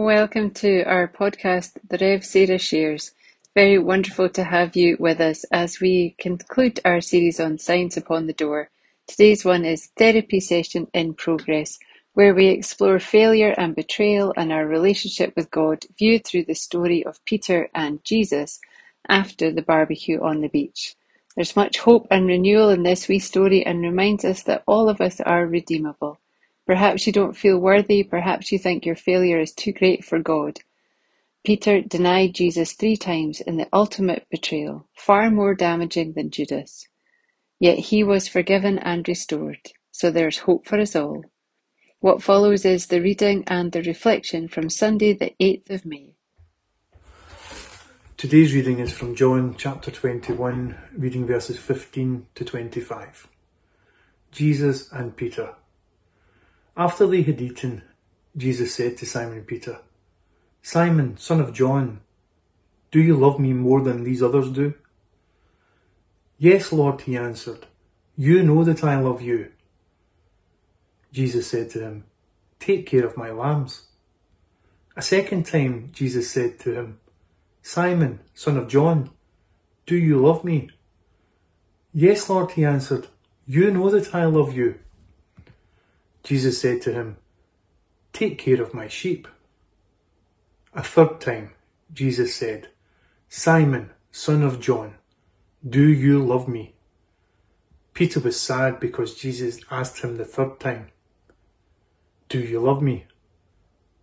Welcome to our podcast, The Rev Sarah Shares. Very wonderful to have you with us as we conclude our series on Signs Upon the Door. Today's one is Therapy Session in Progress, where we explore failure and betrayal and our relationship with God viewed through the story of Peter and Jesus after the barbecue on the beach. There's much hope and renewal in this wee story and reminds us that all of us are redeemable. Perhaps you don't feel worthy, perhaps you think your failure is too great for God. Peter denied Jesus three times in the ultimate betrayal, far more damaging than Judas. Yet he was forgiven and restored, so there's hope for us all. What follows is the reading and the reflection from Sunday, the 8th of May. Today's reading is from John chapter 21, reading verses 15 to 25. Jesus and Peter. After they had eaten, Jesus said to Simon Peter, Simon, son of John, do you love me more than these others do? Yes, Lord, he answered, you know that I love you. Jesus said to him, Take care of my lambs. A second time Jesus said to him, Simon, son of John, do you love me? Yes, Lord, he answered, you know that I love you. Jesus said to him, Take care of my sheep. A third time, Jesus said, Simon, son of John, do you love me? Peter was sad because Jesus asked him the third time, Do you love me?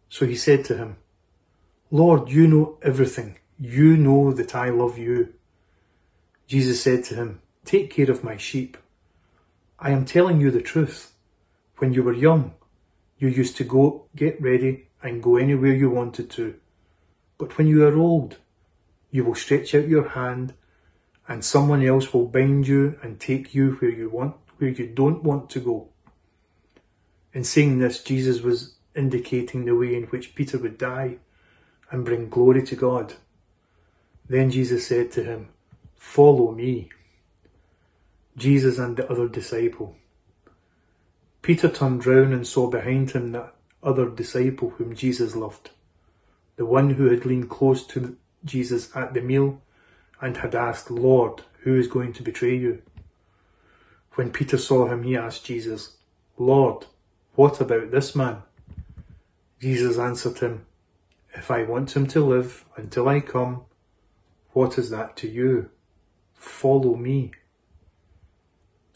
So he said to him, Lord, you know everything. You know that I love you. Jesus said to him, Take care of my sheep. I am telling you the truth. When you were young, you used to go get ready and go anywhere you wanted to. But when you are old, you will stretch out your hand and someone else will bind you and take you where you want, where you don't want to go. In saying this, Jesus was indicating the way in which Peter would die and bring glory to God. Then Jesus said to him, Follow me. Jesus and the other disciple Peter turned round and saw behind him that other disciple whom Jesus loved, the one who had leaned close to Jesus at the meal and had asked, Lord, who is going to betray you? When Peter saw him, he asked Jesus, Lord, what about this man? Jesus answered him, If I want him to live until I come, what is that to you? Follow me.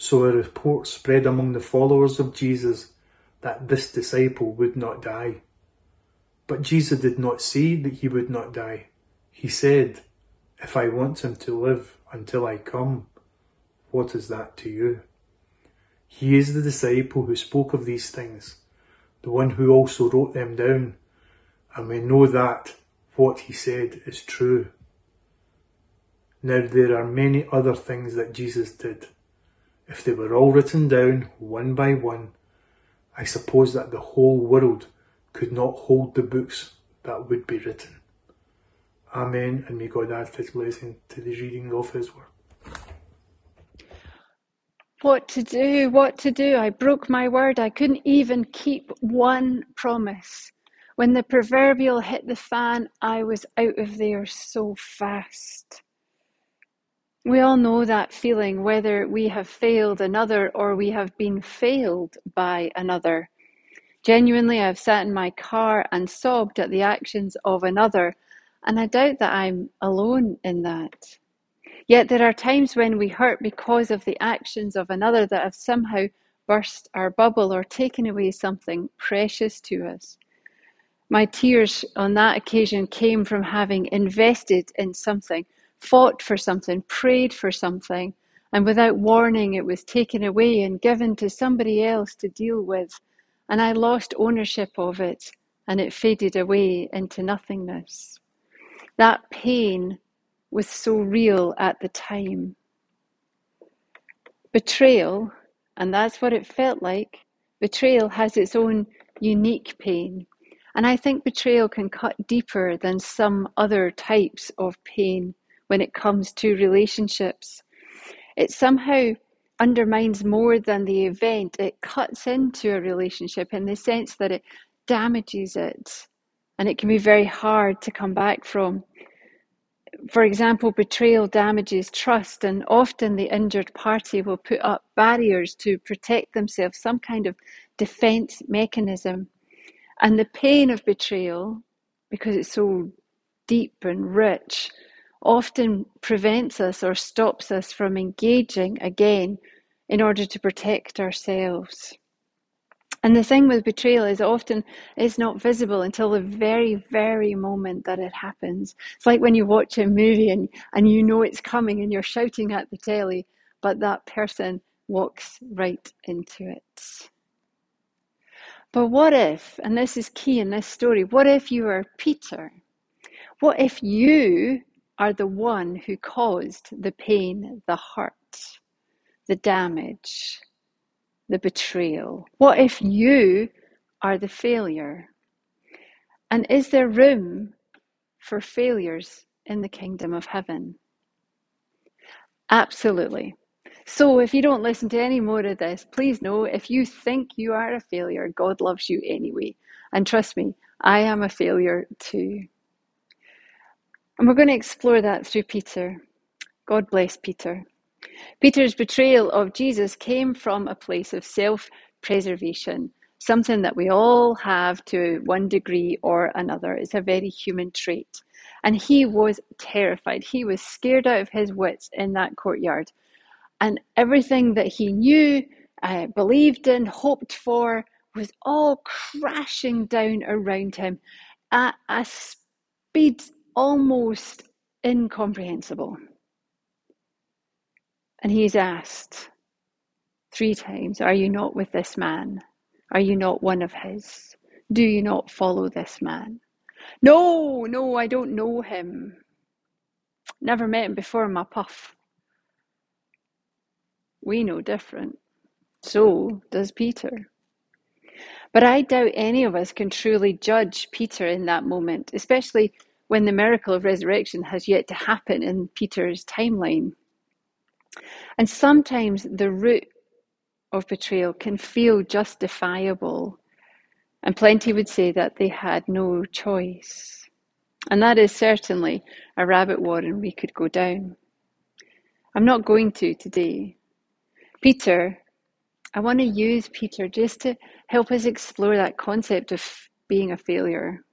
So a report spread among the followers of Jesus that this disciple would not die. But Jesus did not say that he would not die. He said, If I want him to live until I come, what is that to you? He is the disciple who spoke of these things, the one who also wrote them down, and we know that what he said is true. Now there are many other things that Jesus did if they were all written down one by one, I suppose that the whole world could not hold the books that would be written. Amen, and may God add his blessing to the reading of his word. What to do? What to do? I broke my word. I couldn't even keep one promise. When the proverbial hit the fan, I was out of there so fast. We all know that feeling, whether we have failed another or we have been failed by another. Genuinely, I've sat in my car and sobbed at the actions of another, and I doubt that I'm alone in that. Yet there are times when we hurt because of the actions of another that have somehow burst our bubble or taken away something precious to us. My tears on that occasion came from having invested in something fought for something, prayed for something, and without warning it was taken away and given to somebody else to deal with. And I lost ownership of it and it faded away into nothingness. That pain was so real at the time. Betrayal, and that's what it felt like, betrayal has its own unique pain. And I think betrayal can cut deeper than some other types of pain when it comes to relationships. It somehow undermines more than the event, it cuts into a relationship in the sense that it damages it and it can be very hard to come back from. For example, betrayal damages trust, and often the injured party will put up barriers to protect themselves, some kind of defense mechanism. And the pain of betrayal, because it's so deep and rich, often prevents us or stops us from engaging again in order to protect ourselves. And the thing with betrayal is often it's not visible until the very, very moment that it happens. It's like when you watch a movie and, and you know it's coming and you're shouting at the telly, but that person walks right into it. But what if, and this is key in this story, what if you were Peter? What if you are the one who caused the pain, the hurt, the damage, the betrayal? What if you are the failure? And is there room for failures in the kingdom of heaven? Absolutely. So, if you don't listen to any more of this, please know if you think you are a failure, God loves you anyway. And trust me, I am a failure too. And we're going to explore that through Peter. God bless Peter. Peter's betrayal of Jesus came from a place of self preservation, something that we all have to one degree or another. It's a very human trait. And he was terrified. He was scared out of his wits in that courtyard. And everything that he knew, uh, believed in, hoped for, was all crashing down around him at a speed almost incomprehensible. And he's asked three times, Are you not with this man? Are you not one of his? Do you not follow this man? No, no, I don't know him. Never met him before in my puff. We know different. So does Peter. But I doubt any of us can truly judge Peter in that moment, especially when the miracle of resurrection has yet to happen in Peter's timeline. And sometimes the root of betrayal can feel justifiable, and plenty would say that they had no choice. And that is certainly a rabbit warren we could go down. I'm not going to today. Peter, I want to use Peter just to help us explore that concept of being a failure.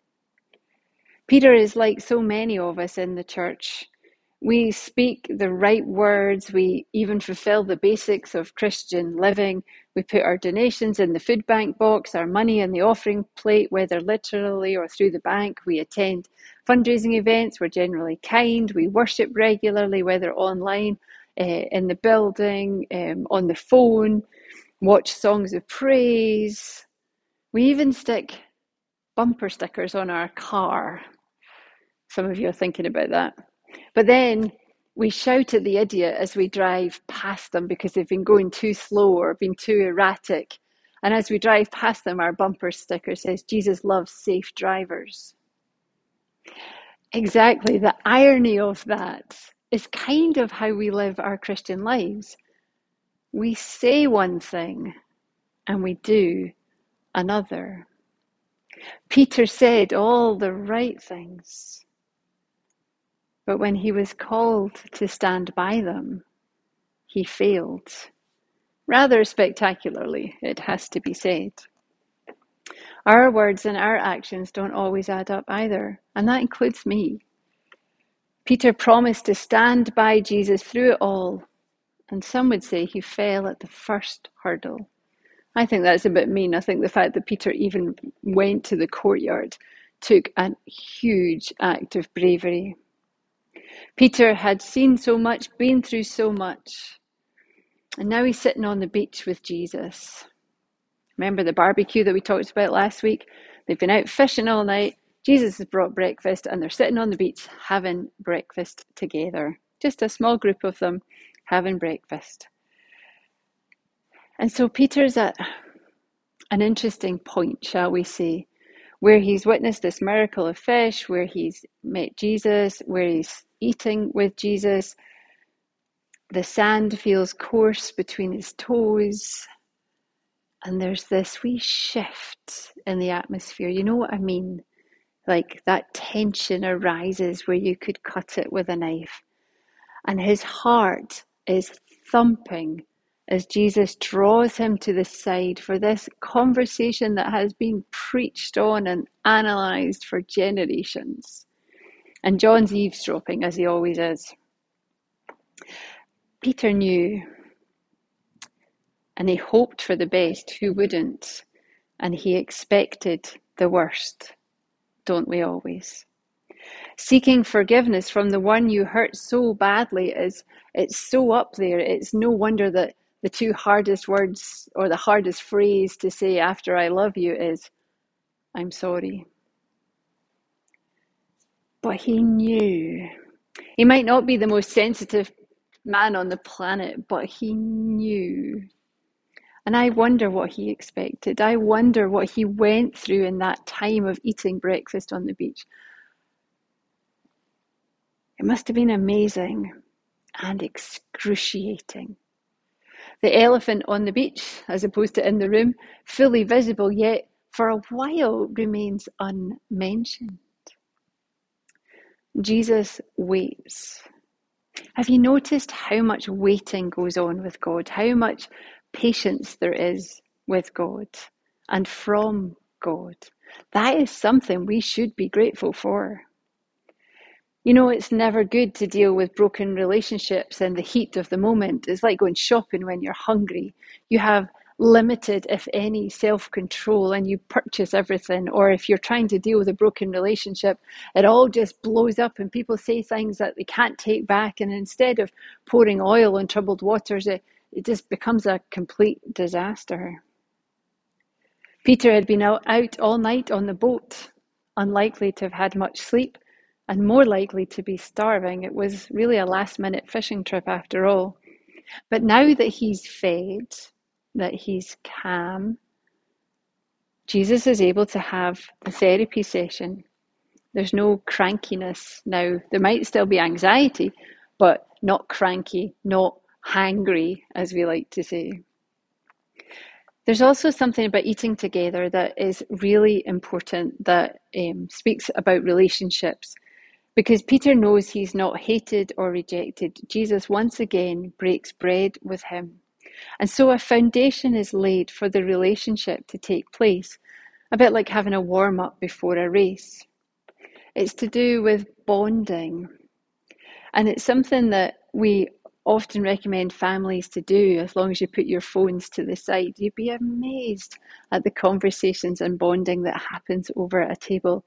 Peter is like so many of us in the church. We speak the right words. We even fulfill the basics of Christian living. We put our donations in the food bank box, our money in the offering plate, whether literally or through the bank. We attend fundraising events. We're generally kind. We worship regularly, whether online, uh, in the building, um, on the phone, watch songs of praise. We even stick bumper stickers on our car some of you are thinking about that. But then we shout at the idiot as we drive past them because they've been going too slow or been too erratic. And as we drive past them, our bumper sticker says, Jesus loves safe drivers. Exactly. The irony of that is kind of how we live our Christian lives. We say one thing and we do another. Peter said all the right things. But when he was called to stand by them, he failed. Rather spectacularly, it has to be said. Our words and our actions don't always add up either, and that includes me. Peter promised to stand by Jesus through it all, and some would say he fell at the first hurdle. I think that's a bit mean. I think the fact that Peter even went to the courtyard took a huge act of bravery. Peter had seen so much, been through so much, and now he's sitting on the beach with Jesus. Remember the barbecue that we talked about last week? They've been out fishing all night. Jesus has brought breakfast, and they're sitting on the beach having breakfast together. Just a small group of them having breakfast. And so Peter's at an interesting point, shall we say, where he's witnessed this miracle of fish, where he's met Jesus, where he's eating with Jesus. The sand feels coarse between his toes. And there's this wee shift in the atmosphere. You know what I mean? like that tension arises where you could cut it with a knife. And his heart is thumping as Jesus draws him to the side for this conversation that has been preached on and analysed for generations. And John's eavesdropping, as he always is. Peter knew, and he hoped for the best. Who wouldn't? And he expected the worst. Don't we always? Seeking forgiveness from the one you hurt so badly is it's so up there. It's no wonder that the two hardest words or the hardest phrase to say after I love you is, I'm sorry. But he knew. He might not be the most sensitive man on the planet, but he knew. And I wonder what he expected. I wonder what he went through in that time of eating breakfast on the beach. It must have been amazing and excruciating. The elephant on the beach, as opposed to in the room, fully visible, yet for a while remains unmentioned. Jesus waits. Have you noticed how much waiting goes on with God? How much patience there is with God and from God? That is something we should be grateful for. You know, it's never good to deal with broken relationships in the heat of the moment. It's like going shopping when you're hungry. You have limited, if any, self control and you purchase everything. Or if you're trying to deal with a broken relationship, it all just blows up and people say things that they can't take back. And instead of pouring oil on troubled waters, it, it just becomes a complete disaster. Peter had been out, out all night on the boat, unlikely to have had much sleep and more likely to be starving. It was really a last minute fishing trip after all. But now that he's fed, that he's calm, Jesus is able to have the therapy session. There's no crankiness now. There might still be anxiety, but not cranky, not hangry, as we like to say. There's also something about eating together that is really important that um, speaks about relationships because Peter knows he's not hated or rejected, Jesus once again breaks bread with him. And so a foundation is laid for the relationship to take place, a bit like having a warm up before a race. It's to do with bonding. And it's something that we often recommend families to do as long as you put your phones to the side. You'd be amazed at the conversations and bonding that happens over a table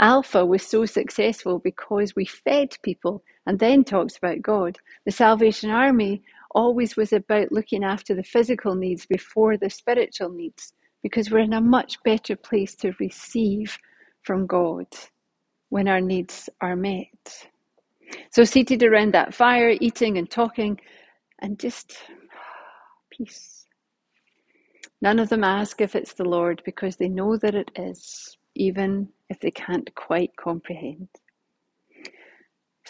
Alpha was so successful because we fed people and then talked about God. The Salvation Army always was about looking after the physical needs before the spiritual needs because we're in a much better place to receive from God when our needs are met. So, seated around that fire, eating and talking, and just peace. None of them ask if it's the Lord because they know that it is even if they can't quite comprehend.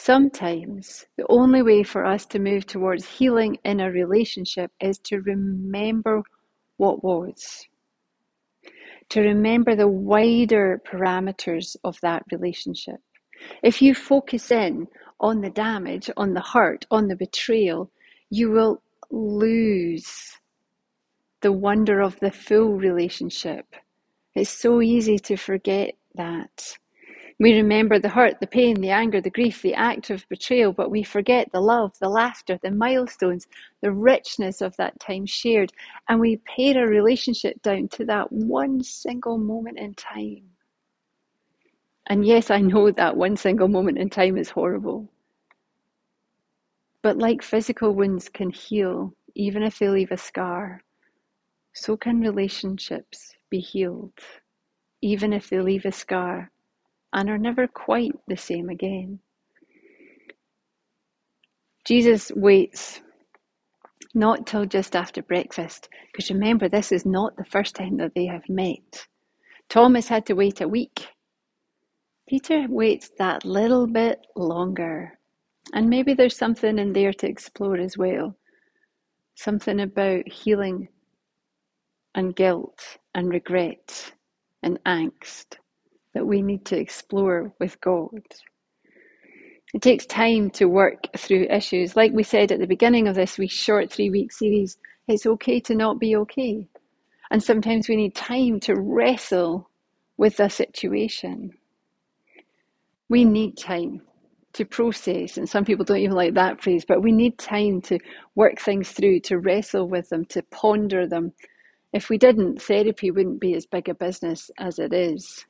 Sometimes the only way for us to move towards healing in a relationship is to remember what was, to remember the wider parameters of that relationship. If you focus in on the damage, on the hurt, on the betrayal, you will lose the wonder of the full relationship it's so easy to forget that. We remember the hurt, the pain, the anger, the grief, the act of betrayal, but we forget the love, the laughter, the milestones, the richness of that time shared, and we pare our relationship down to that one single moment in time. And yes, I know that one single moment in time is horrible. But like physical wounds can heal, even if they leave a scar, so can relationships be healed, even if they leave a scar and are never quite the same again. Jesus waits not till just after breakfast, because remember, this is not the first time that they have met. Thomas had to wait a week. Peter waits that little bit longer. And maybe there's something in there to explore as well. Something about healing and guilt and regret and angst that we need to explore with God. It takes time to work through issues. Like we said at the beginning of this wee short three week series, it's okay to not be okay. And sometimes we need time to wrestle with a situation. We need time to process, and some people don't even like that phrase, but we need time to work things through, to wrestle with them, to ponder them. If we didn't, therapy wouldn't be as big a business as it is.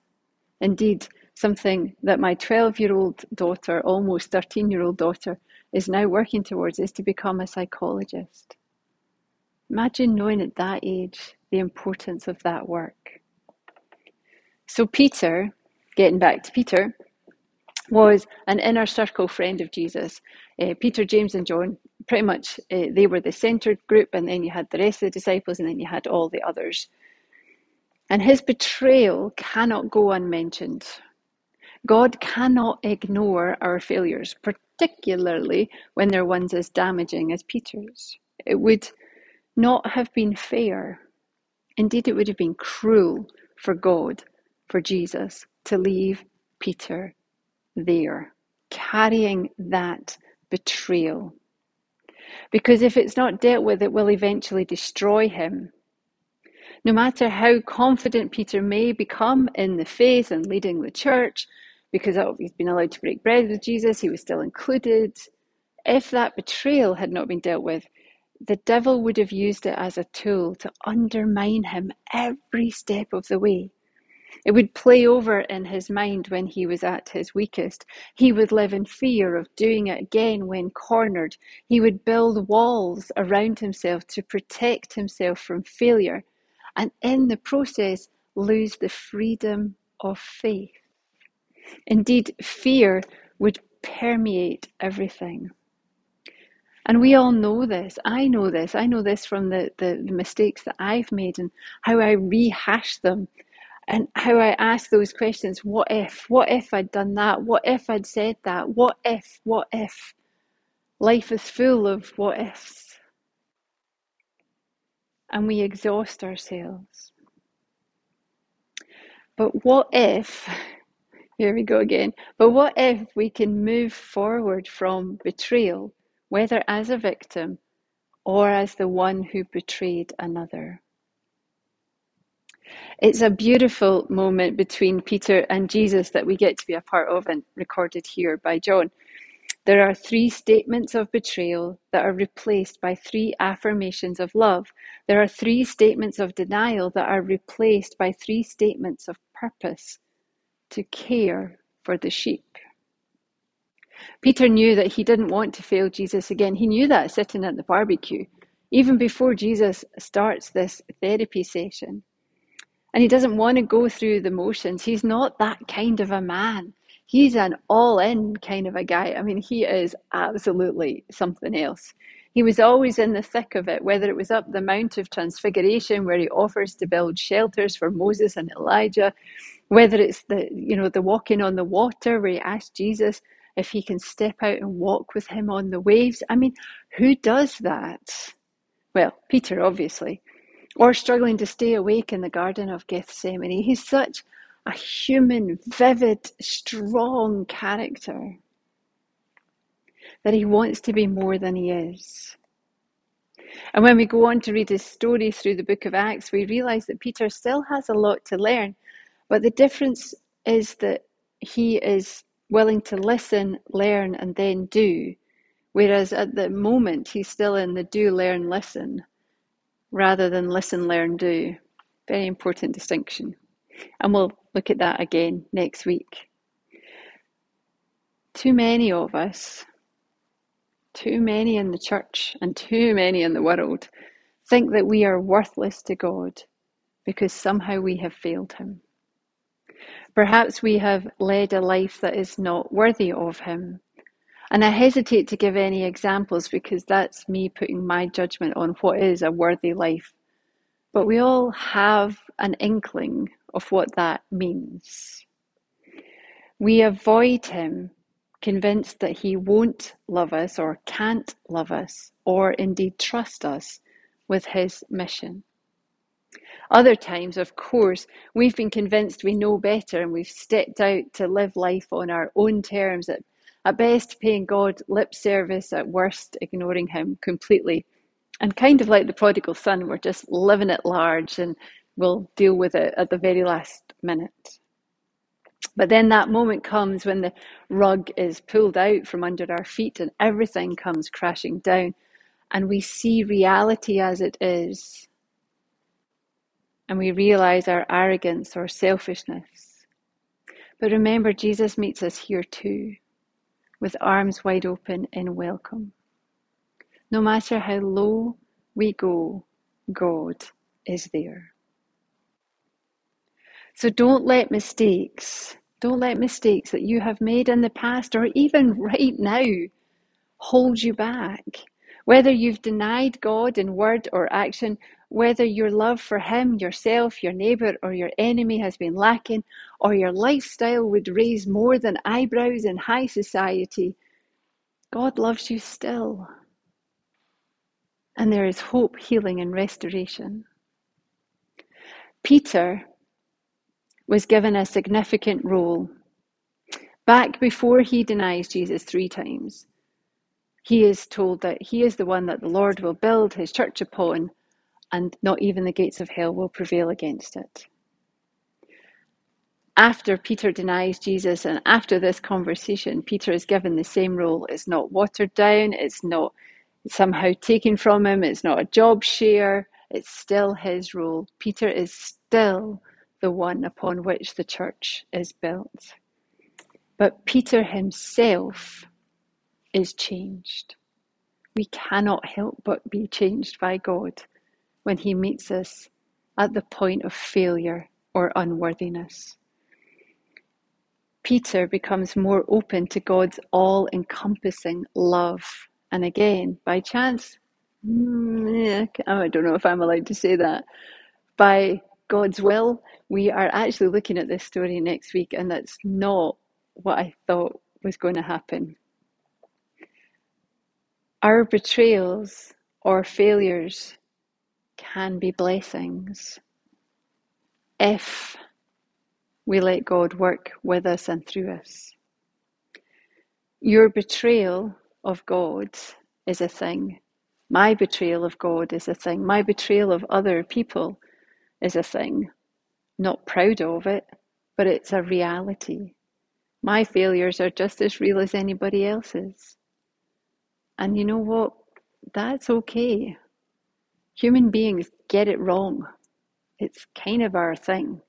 Indeed, something that my 12 year old daughter, almost 13 year old daughter, is now working towards is to become a psychologist. Imagine knowing at that age the importance of that work. So, Peter, getting back to Peter, was an inner circle friend of Jesus. Uh, Peter, James, and John, pretty much uh, they were the centered group, and then you had the rest of the disciples, and then you had all the others. And his betrayal cannot go unmentioned. God cannot ignore our failures, particularly when they're ones as damaging as Peter's. It would not have been fair. Indeed, it would have been cruel for God, for Jesus, to leave Peter there, carrying that betrayal. Because if it's not dealt with, it will eventually destroy him. No matter how confident Peter may become in the faith and leading the church, because he's been allowed to break bread with Jesus, he was still included. If that betrayal had not been dealt with, the devil would have used it as a tool to undermine him every step of the way. It would play over in his mind when he was at his weakest. He would live in fear of doing it again when cornered. He would build walls around himself to protect himself from failure, and in the process, lose the freedom of faith. Indeed, fear would permeate everything. And we all know this. I know this. I know this from the, the, the, mistakes that I've made and how I rehash them and how I ask those questions what if? What if I'd done that? What if I'd said that? What if? What if? Life is full of what ifs. And we exhaust ourselves. But what if here we go again. But what if we can move forward from betrayal, whether as a victim or as the one who betrayed another? It's a beautiful moment between Peter and Jesus that we get to be a part of and recorded here by John. There are three statements of betrayal that are replaced by three affirmations of love. There are three statements of denial that are replaced by three statements of purpose to care for the sheep. Peter knew that he didn't want to fail Jesus again. He knew that sitting at the barbecue, even before Jesus starts this therapy session. And he doesn't want to go through the motions. He's not that kind of a man. He's an all in kind of a guy. I mean, he is absolutely something else. He was always in the thick of it, whether it was up the Mount of Transfiguration, where he offers to build shelters for Moses and Elijah, whether it's the you know the walking on the water where he asks jesus if he can step out and walk with him on the waves i mean who does that well peter obviously or struggling to stay awake in the garden of gethsemane he's such a human vivid strong character that he wants to be more than he is and when we go on to read his story through the book of Acts, we realize that Peter still has a lot to learn but the difference is that he is willing to listen, learn, and then do. Whereas at the moment, he's still in the do, learn, listen, rather than listen, learn, do. Very important distinction. And we'll look at that again next week. Too many of us, too many in the church, and too many in the world think that we are worthless to God because somehow we have failed Him. Perhaps we have led a life that is not worthy of Him. And I hesitate to give any examples because that's me putting my judgment on what is a worthy life. But we all have an inkling of what that means. We avoid Him, convinced that He won't love us or can't love us or indeed trust us with His mission. Other times, of course, we've been convinced we know better and we've stepped out to live life on our own terms, at, at best paying God lip service, at worst ignoring Him completely. And kind of like the prodigal son, we're just living at large and we'll deal with it at the very last minute. But then that moment comes when the rug is pulled out from under our feet and everything comes crashing down, and we see reality as it is and we realize our arrogance or selfishness. But remember, Jesus meets us here too, with arms wide open in welcome. No matter how low we go, God is there. So don't let mistakes, don't let mistakes that you have made in the past or even right now hold you back. Whether you've denied God in word or action, whether your love for Him, yourself, your neighbour, or your enemy has been lacking, or your lifestyle would raise more than eyebrows in high society, God loves you still. And there is hope, healing, and restoration. Peter was given a significant role. Back before he denies Jesus three times, he is told that he is the one that the Lord will build his church upon, and not even the gates of hell will prevail against it. After Peter denies Jesus and after this conversation, Peter is given the same role. It's not watered down, it's not somehow taken from him, it's not a job share, it's still his role. Peter is still the one upon which the church is built. But Peter himself is changed. We cannot help but be changed by God when He meets us at the point of failure or unworthiness. Peter becomes more open to God's all encompassing love. And again, by chance, mm, I don't know if I'm allowed to say that, by God's will, we are actually looking at this story next week, and that's not what I thought was going to happen. Our betrayals or failures can be blessings if we let God work with us and through us. Your betrayal of God is a thing. My betrayal of God is a thing. My betrayal of other people is a thing. Not proud of it, but it's a reality. My failures are just as real as anybody else's. And you know what? That's okay. Human beings get it wrong. It's kind of our thing.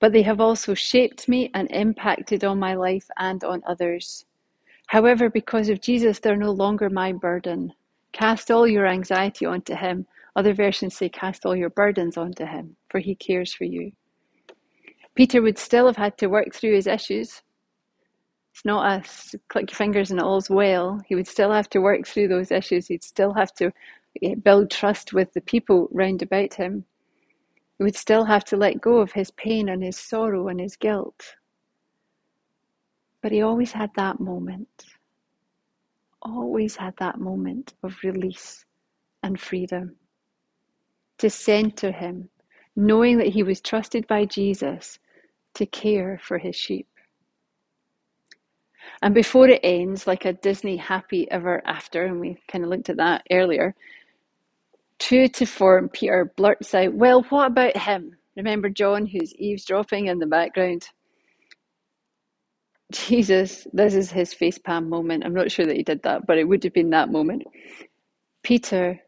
But they have also shaped me and impacted on my life and on others. However, because of Jesus, they're no longer my burden. Cast all your anxiety onto Him. Other versions say, Cast all your burdens onto Him, for He cares for you. Peter would still have had to work through his issues. It's not a click your fingers and all's well. He would still have to work through those issues. He'd still have to Eh, build trust with the people round about him, he would still have to let go of his pain and his sorrow and his guilt. But he always had that moment, always had that moment of release and freedom to center him, knowing that he was trusted by Jesus to care for his sheep. And before it ends, like a Disney happy ever after, and we kind of looked at that earlier, True to form, Peter blurts out, Well, what about him? Remember John, who's eavesdropping in the background? Jesus, this is his facepalm moment. I'm not sure that he did that, but it would have been that moment. Peter,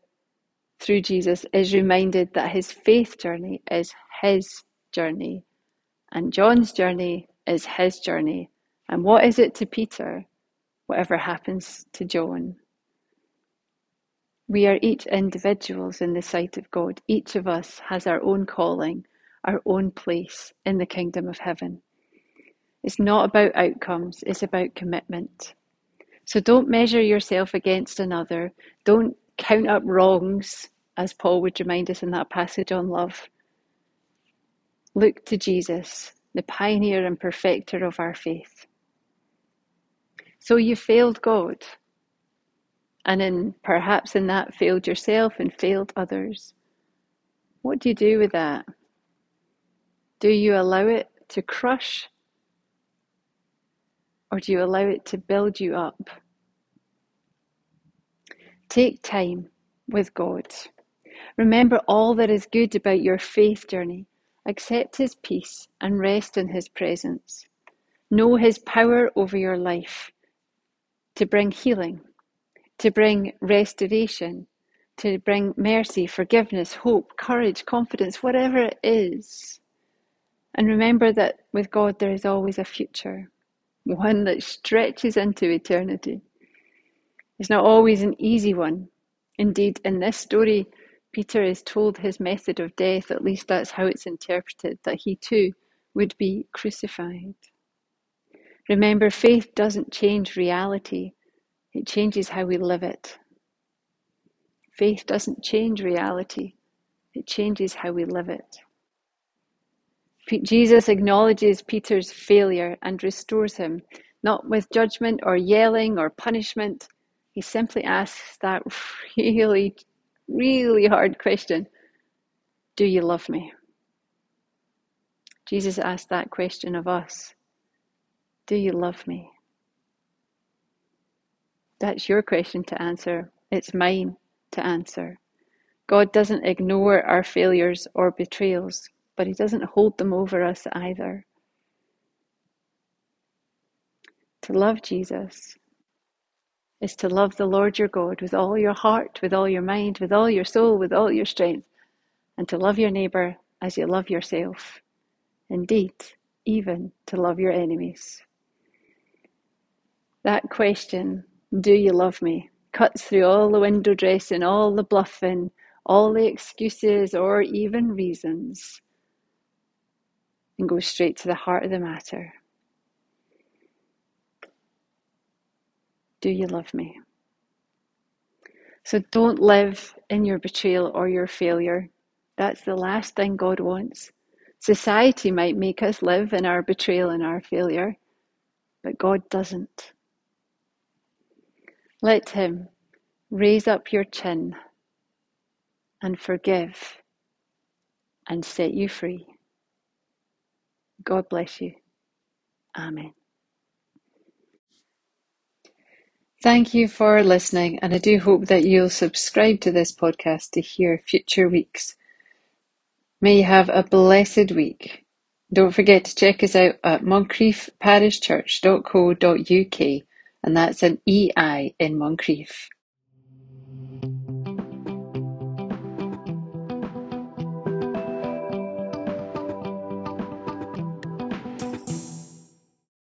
through Jesus, is reminded that his faith journey is his journey, and John's journey is his journey. And what is it to Peter? Whatever happens to John. We are each individuals in the sight of God. Each of us has our own calling, our own place in the kingdom of heaven. It's not about outcomes, it's about commitment. So don't measure yourself against another. Don't count up wrongs, as Paul would remind us in that passage on love. Look to Jesus, the pioneer and perfecter of our faith. So you failed God and in perhaps in that failed yourself and failed others. What do you do with that? Do you allow it to crush? Or do you allow it to build you up? Take time with God. Remember all that is good about your faith journey. Accept His peace and rest in His presence. Know His power over your life to bring healing, to bring restoration, to bring mercy, forgiveness, hope, courage, confidence, whatever it is. And remember that with God there is always a future, one that stretches into eternity. It's not always an easy one. Indeed, in this story, Peter is told his method of death, at least that's how it's interpreted, that he too would be crucified. Remember, faith doesn't change reality, it changes how we live it. Faith doesn't change reality, it changes how we live it. Jesus acknowledges Peter's failure and restores him, not with judgment or yelling or punishment. He simply asks that really really hard question Do you love me? Jesus asked that question of us Do you love me? That's your question to answer. It's mine to answer. God doesn't ignore our failures or betrayals, but He doesn't hold them over us either. To love Jesus is to love the Lord your God with all your heart, with all your mind, with all your soul, with all your strength, and to love your neighbour as you love yourself. Indeed, even to love your enemies. That question, do you love me, cuts through all the window dressing, all the bluffing, all the excuses or even reasons, and goes straight to the heart of the matter. Do you love me? So don't live in your betrayal or your failure. That's the last thing God wants. Society might make us live in our betrayal and our failure, but God doesn't. Let Him raise up your chin and forgive and set you free. God bless you. Amen. Thank you for listening, and I do hope that you'll subscribe to this podcast to hear future weeks. May you have a blessed week. Don't forget to check us out at moncreiffparishchurch.co.uk, and that's an EI in Moncreiff.